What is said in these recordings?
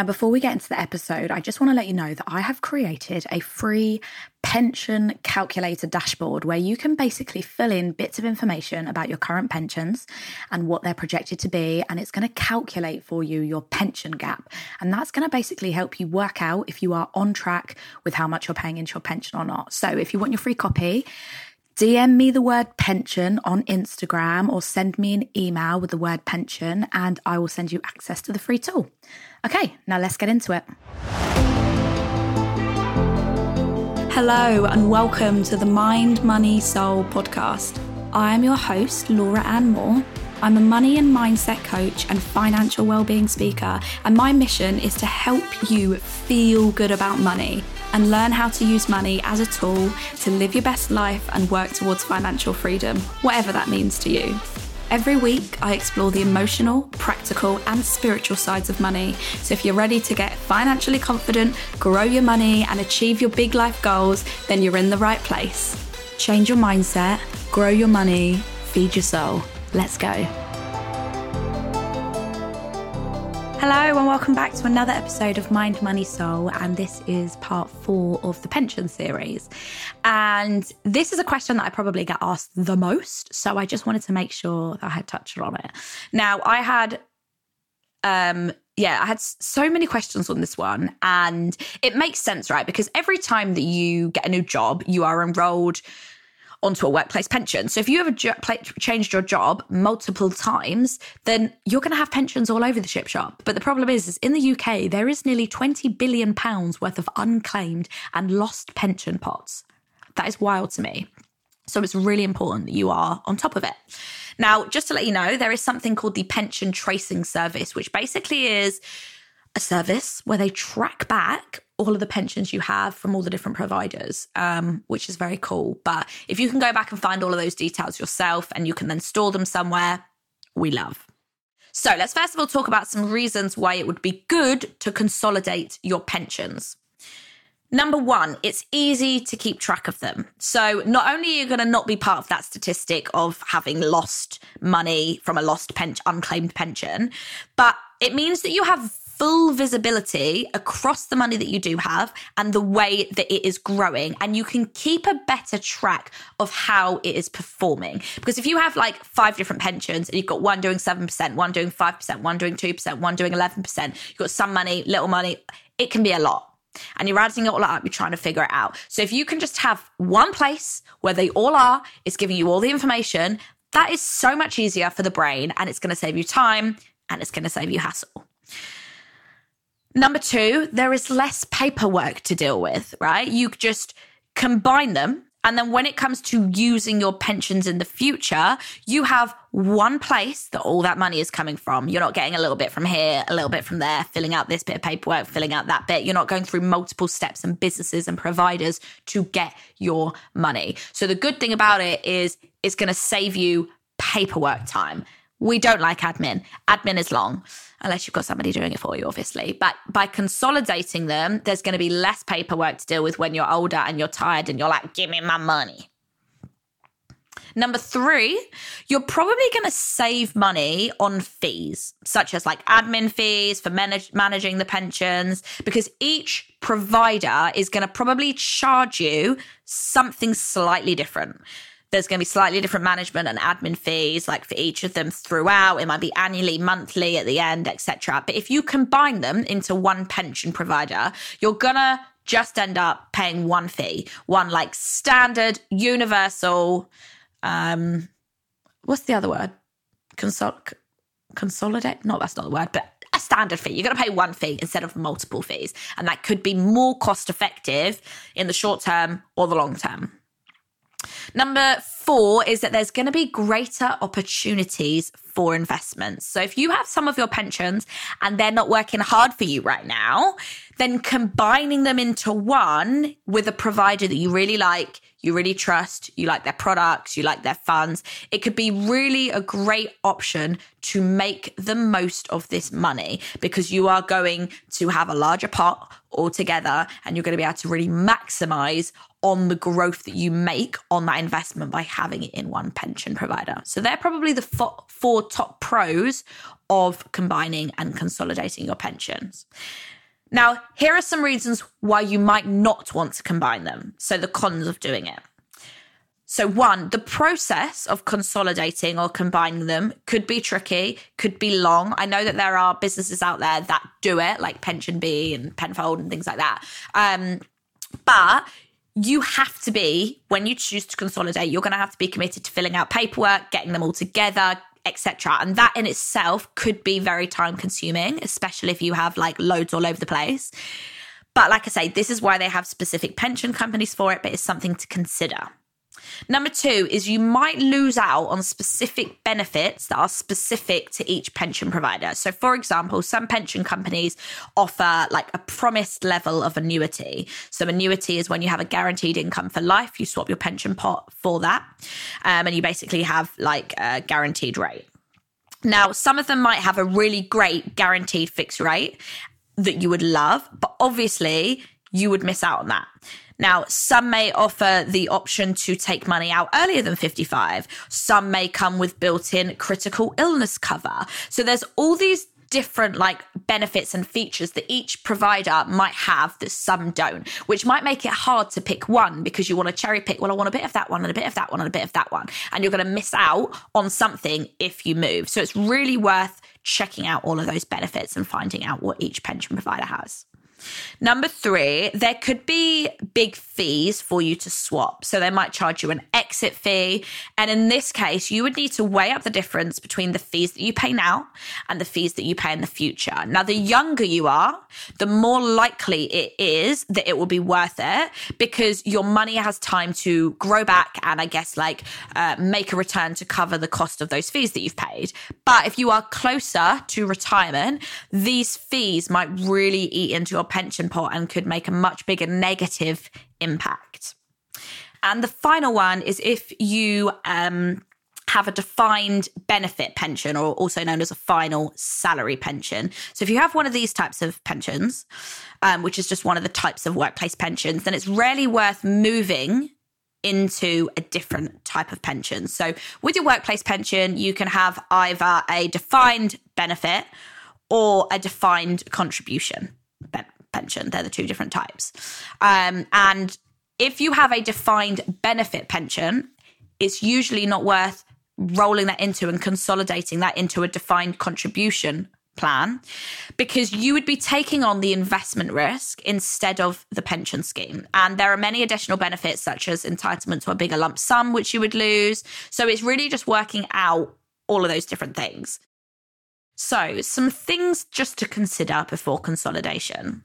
Now, before we get into the episode, I just want to let you know that I have created a free pension calculator dashboard where you can basically fill in bits of information about your current pensions and what they're projected to be. And it's going to calculate for you your pension gap. And that's going to basically help you work out if you are on track with how much you're paying into your pension or not. So if you want your free copy, DM me the word pension on Instagram or send me an email with the word pension and I will send you access to the free tool. Okay, now let's get into it. Hello and welcome to the Mind, Money, Soul podcast. I am your host, Laura Ann Moore. I'm a money and mindset coach and financial well-being speaker, and my mission is to help you feel good about money and learn how to use money as a tool to live your best life and work towards financial freedom, whatever that means to you. Every week, I explore the emotional, practical, and spiritual sides of money. So, if you're ready to get financially confident, grow your money, and achieve your big life goals, then you're in the right place. Change your mindset, grow your money, feed your soul. Let's go. Hello, and welcome back to another episode of Mind, Money, Soul. And this is part four of the pension series. And this is a question that I probably get asked the most. So I just wanted to make sure that I had touched on it. Now, I had, um, yeah, I had so many questions on this one. And it makes sense, right? Because every time that you get a new job, you are enrolled onto a workplace pension. So if you jo- changed your job multiple times, then you're going to have pensions all over the ship shop. But the problem is, is in the UK, there is nearly 20 billion pounds worth of unclaimed and lost pension pots. That is wild to me. So it's really important that you are on top of it. Now, just to let you know, there is something called the Pension Tracing Service, which basically is a service where they track back all of the pensions you have from all the different providers, um, which is very cool. But if you can go back and find all of those details yourself and you can then store them somewhere, we love. So let's first of all talk about some reasons why it would be good to consolidate your pensions. Number one, it's easy to keep track of them. So not only are you going to not be part of that statistic of having lost money from a lost pension, unclaimed pension, but it means that you have full visibility across the money that you do have and the way that it is growing. And you can keep a better track of how it is performing. Because if you have like five different pensions and you've got one doing 7%, one doing 5%, one doing 2%, one doing 11%, you've got some money, little money, it can be a lot and you're adding it all up, you're trying to figure it out. So if you can just have one place where they all are, it's giving you all the information, that is so much easier for the brain and it's going to save you time and it's going to save you hassle. Number two, there is less paperwork to deal with, right? You just combine them. And then when it comes to using your pensions in the future, you have one place that all that money is coming from. You're not getting a little bit from here, a little bit from there, filling out this bit of paperwork, filling out that bit. You're not going through multiple steps and businesses and providers to get your money. So the good thing about it is it's going to save you paperwork time. We don't like admin. Admin is long unless you've got somebody doing it for you, obviously. But by consolidating them, there's going to be less paperwork to deal with when you're older and you're tired and you're like, give me my money. Number three, you're probably going to save money on fees, such as like admin fees for manage- managing the pensions, because each provider is going to probably charge you something slightly different. There's going to be slightly different management and admin fees, like for each of them throughout. It might be annually, monthly, at the end, etc. But if you combine them into one pension provider, you're gonna just end up paying one fee, one like standard, universal. Um, what's the other word? Consol- consolidate? No, that's not the word, but a standard fee. You're going to pay one fee instead of multiple fees. And that could be more cost effective in the short term or the long term. Number four is that there's going to be greater opportunities for investments. So if you have some of your pensions and they're not working hard for you right now, then combining them into one with a provider that you really like, you really trust, you like their products, you like their funds, it could be really a great option to make the most of this money because you are going to have a larger pot altogether and you're going to be able to really maximize on the growth that you make on that investment by having it in one pension provider. So they're probably the four, top pros of combining and consolidating your pensions. Now, here are some reasons why you might not want to combine them. So, the cons of doing it. So, one, the process of consolidating or combining them could be tricky, could be long. I know that there are businesses out there that do it, like PensionBee and Penfold and things like that. Um, but you have to be, when you choose to consolidate, you're going to have to be committed to filling out paperwork, getting them all together, etc. And that in itself could be very time consuming, especially if you have like loads all over the place. But like I say, this is why they have specific pension companies for it, but it's something to consider. Number two is you might lose out on specific benefits that are specific to each pension provider. So, for example, some pension companies offer like a promised level of annuity. So, annuity is when you have a guaranteed income for life, you swap your pension pot for that, um, and you basically have like a guaranteed rate. Now, some of them might have a really great guaranteed fixed rate that you would love, but obviously you would miss out on that. Now, some may offer the option to take money out earlier than 55. Some may come with built in critical illness cover. So there's all these different like benefits and features that each provider might have that some don't, which might make it hard to pick one because you want to cherry pick, well, I want a bit of that one and a bit of that one and a bit of that one. And you're going to miss out on something if you move. So it's really worth checking out all of those benefits and finding out what each pension provider has. Number three, there could be big fees for you to swap. So they might charge you an exit fee. And in this case, you would need to weigh up the difference between the fees that you pay now and the fees that you pay in the future. Now, the younger you are, the more likely it is that it will be worth it because your money has time to grow back and I guess like uh, make a return to cover the cost of those fees that you've paid. But if you are closer to retirement, these fees might really eat into your pension pot and could make a much bigger negative impact. And the final one is if you um, have a defined benefit pension, or also known as a final salary pension. So, if you have one of these types of pensions, um, which is just one of the types of workplace pensions, then it's rarely worth moving into a different type of pension. So, with your workplace pension, you can have either a defined benefit or a defined contribution pension. They're the two different types. Um, and if you have a defined benefit pension, it's usually not worth rolling that into and consolidating that into a defined contribution plan because you would be taking on the investment risk instead of the pension scheme. And there are many additional benefits, such as entitlement to a bigger lump sum, which you would lose. So it's really just working out all of those different things. So, some things just to consider before consolidation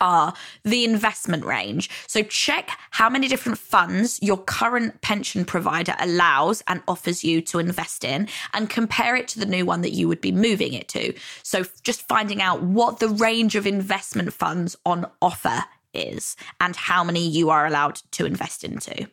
are the investment range. So check how many different funds your current pension provider allows and offers you to invest in and compare it to the new one that you would be moving it to. So just finding out what the range of investment funds on offer is and how many you are allowed to invest into.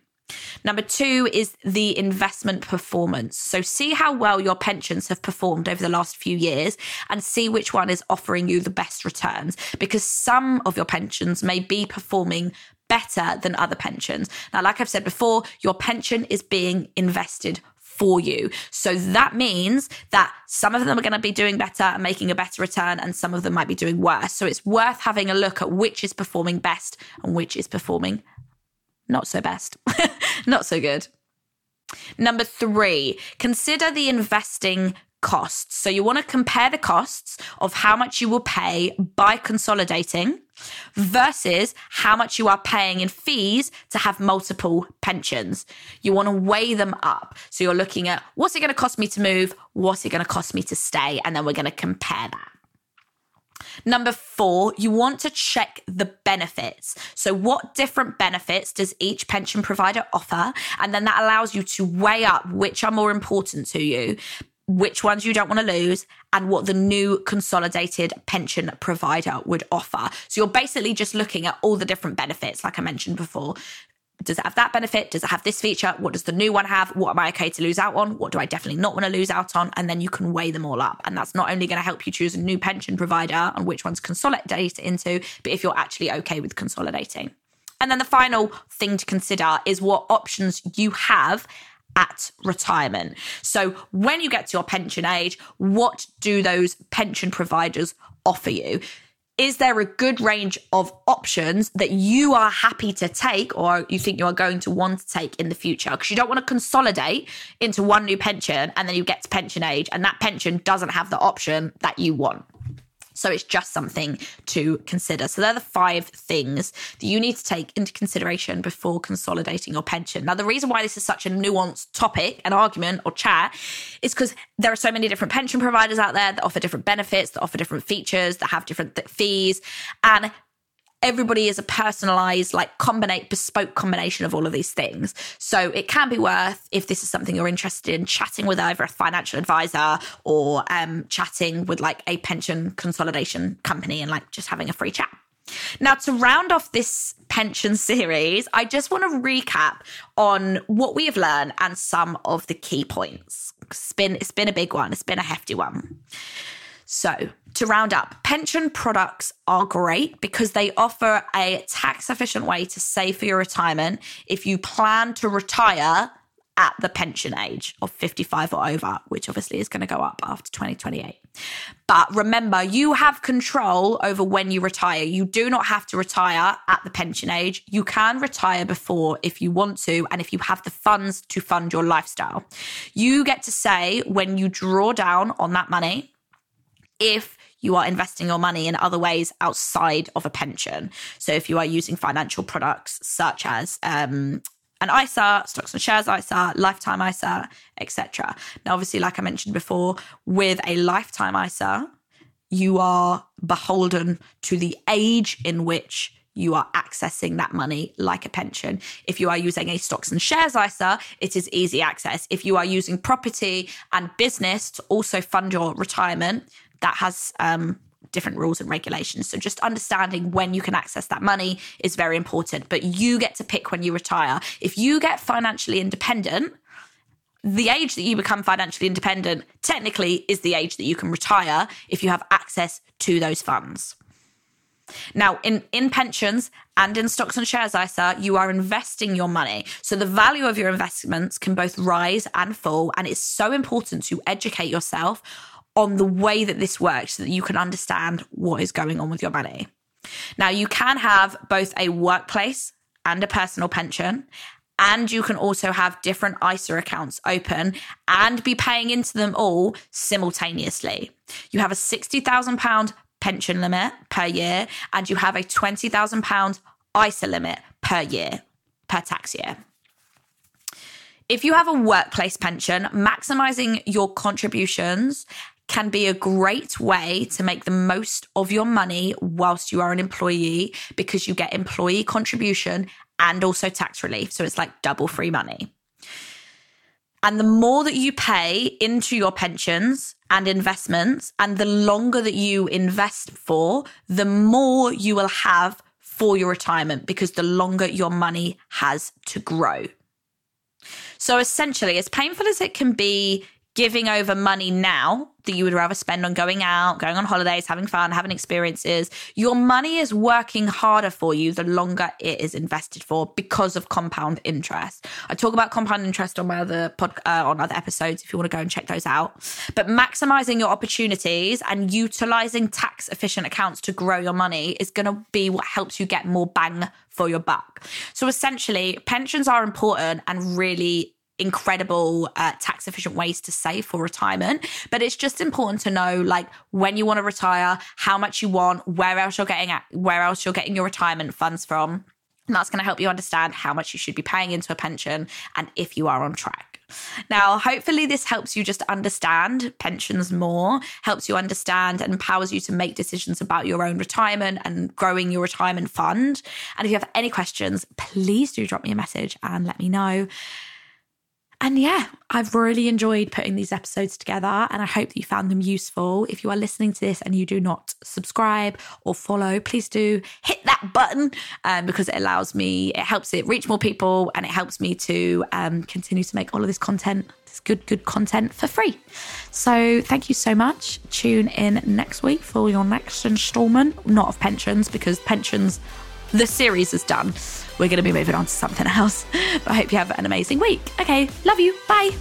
Number two is the investment performance. So see how well your pensions have performed over the last few years and see which one is offering you the best returns because some of your pensions may be performing better than other pensions. Now, like I've said before, your pension is being invested for you. So that means that some of them are going to be doing better and making a better return, and some of them might be doing worse. So it's worth having a look at which is performing best and which is performing not so best, not so good. Number three, consider the investing costs. So you want to compare the costs of how much you will pay by consolidating versus how much you are paying in fees to have multiple pensions. You want to weigh them up. So you're looking at what's it going to cost me to move? What's it going to cost me to stay? And then we're going to compare that. Number four, you want to check the benefits. So, what different benefits does each pension provider offer? And then that allows you to weigh up which are more important to you, which ones you don't want to lose, and what the new consolidated pension provider would offer. So, you're basically just looking at all the different benefits, like I mentioned before does it have that benefit? Does it have this feature? What does the new one have? What am I okay to lose out on? What do I definitely not want to lose out on? And then you can weigh them all up. And that's not only going to help you choose a new pension provider and which ones consolidate into, but if you're actually okay with consolidating. And then the final thing to consider is what options you have at retirement. So when you get to your pension age, what do those pension providers offer you? Is there a good range of options that you are happy to take or you think you are going to want to take in the future? Because you don't want to consolidate into one new pension and then you get to pension age and that pension doesn't have the option that you want. So it's just something to consider. So they're the five things that you need to take into consideration before consolidating your pension. Now, the reason why this is such a nuanced topic, an argument or chat, is because there are so many different pension providers out there that offer different benefits, that offer different features, that have different th- fees. And everybody is a personalized, like combinate bespoke combination of all of these things. So it can be worth, if this is something you're interested in, chatting with either a financial advisor or um, chatting with like a pension consolidation company and like just having a free chat. Now, to round off this pension series, I just want to recap on what we have learned and some of the key points. It's been, it's been a big one, it's been a hefty one. So, to round up, pension products are great because they offer a tax efficient way to save for your retirement if you plan to retire at the pension age of 55 or over, which obviously is going to go up after 2028. But remember, you have control over when you retire. You do not have to retire at the pension age. You can retire before if you want to, and if you have the funds to fund your lifestyle. You get to say when you draw down on that money if you are investing your money in other ways outside of a pension. So if you are using financial products such as um, an ISA, stocks and shares ISA, lifetime ISA, etc. Now, obviously, like I mentioned before, with a lifetime ISA, you are beholden to the age in which you are accessing that money like a pension. If you are using a stocks and shares ISA, it is easy access. If you are using property and business to also fund your retirement, that has um, different rules and regulations. So just understanding when you can access that money is very important. But you get to pick when you retire. If you get financially independent, the age that you become financially independent technically is the age that you can retire if you have access to those funds. Now, in, in pensions and in stocks and shares ISA, you are investing your money. So the value of your investments can both rise and fall. And it's so important to educate yourself on the way that this works so that you can understand what is going on with your money. Now, you can have both a workplace and a personal pension, and you can also have different ISA accounts open and be paying into them all simultaneously. You have a £60,000 pension limit per year, and you have a £20,000 ISA limit per year, per tax year. If you have a workplace pension, maximizing your contributions can be a great way to make the most of your money whilst you are an employee because you get employee contribution and also tax relief. So it's like double free money. And the more that you pay into your pensions and investments, and the longer that you invest for, the more you will have for your retirement because the longer your money has to grow. So essentially, as painful as it can be giving over money now that you would rather spend on going out, going on holidays, having fun, having experiences, your money is working harder for you the longer it is invested for because of compound interest. I talk about compound interest on my other pod, uh, on other episodes if you want to go and check those out. But maximizing your opportunities and utilizing tax efficient accounts to grow your money is going to be what helps you get more bang for your buck. So essentially, pensions are important and really incredible uh, tax efficient ways to save for retirement but it's just important to know like when you want to retire how much you want where else you're getting at where else you're getting your retirement funds from and that's going to help you understand how much you should be paying into a pension and if you are on track now, hopefully, this helps you just understand pensions more, helps you understand and empowers you to make decisions about your own retirement and growing your retirement fund. And if you have any questions, please do drop me a message and let me know. And yeah, I've really enjoyed putting these episodes together and I hope that you found them useful. If you are listening to this and you do not subscribe or follow, please do hit that button um, because it allows me, it helps it reach more people and it helps me to um, continue to make all of this content, this good, good content for free. So thank you so much. Tune in next week for your next installment, not of pensions because pensions the series is done. We're going to be moving on to something else. But I hope you have an amazing week. Okay, love you. Bye.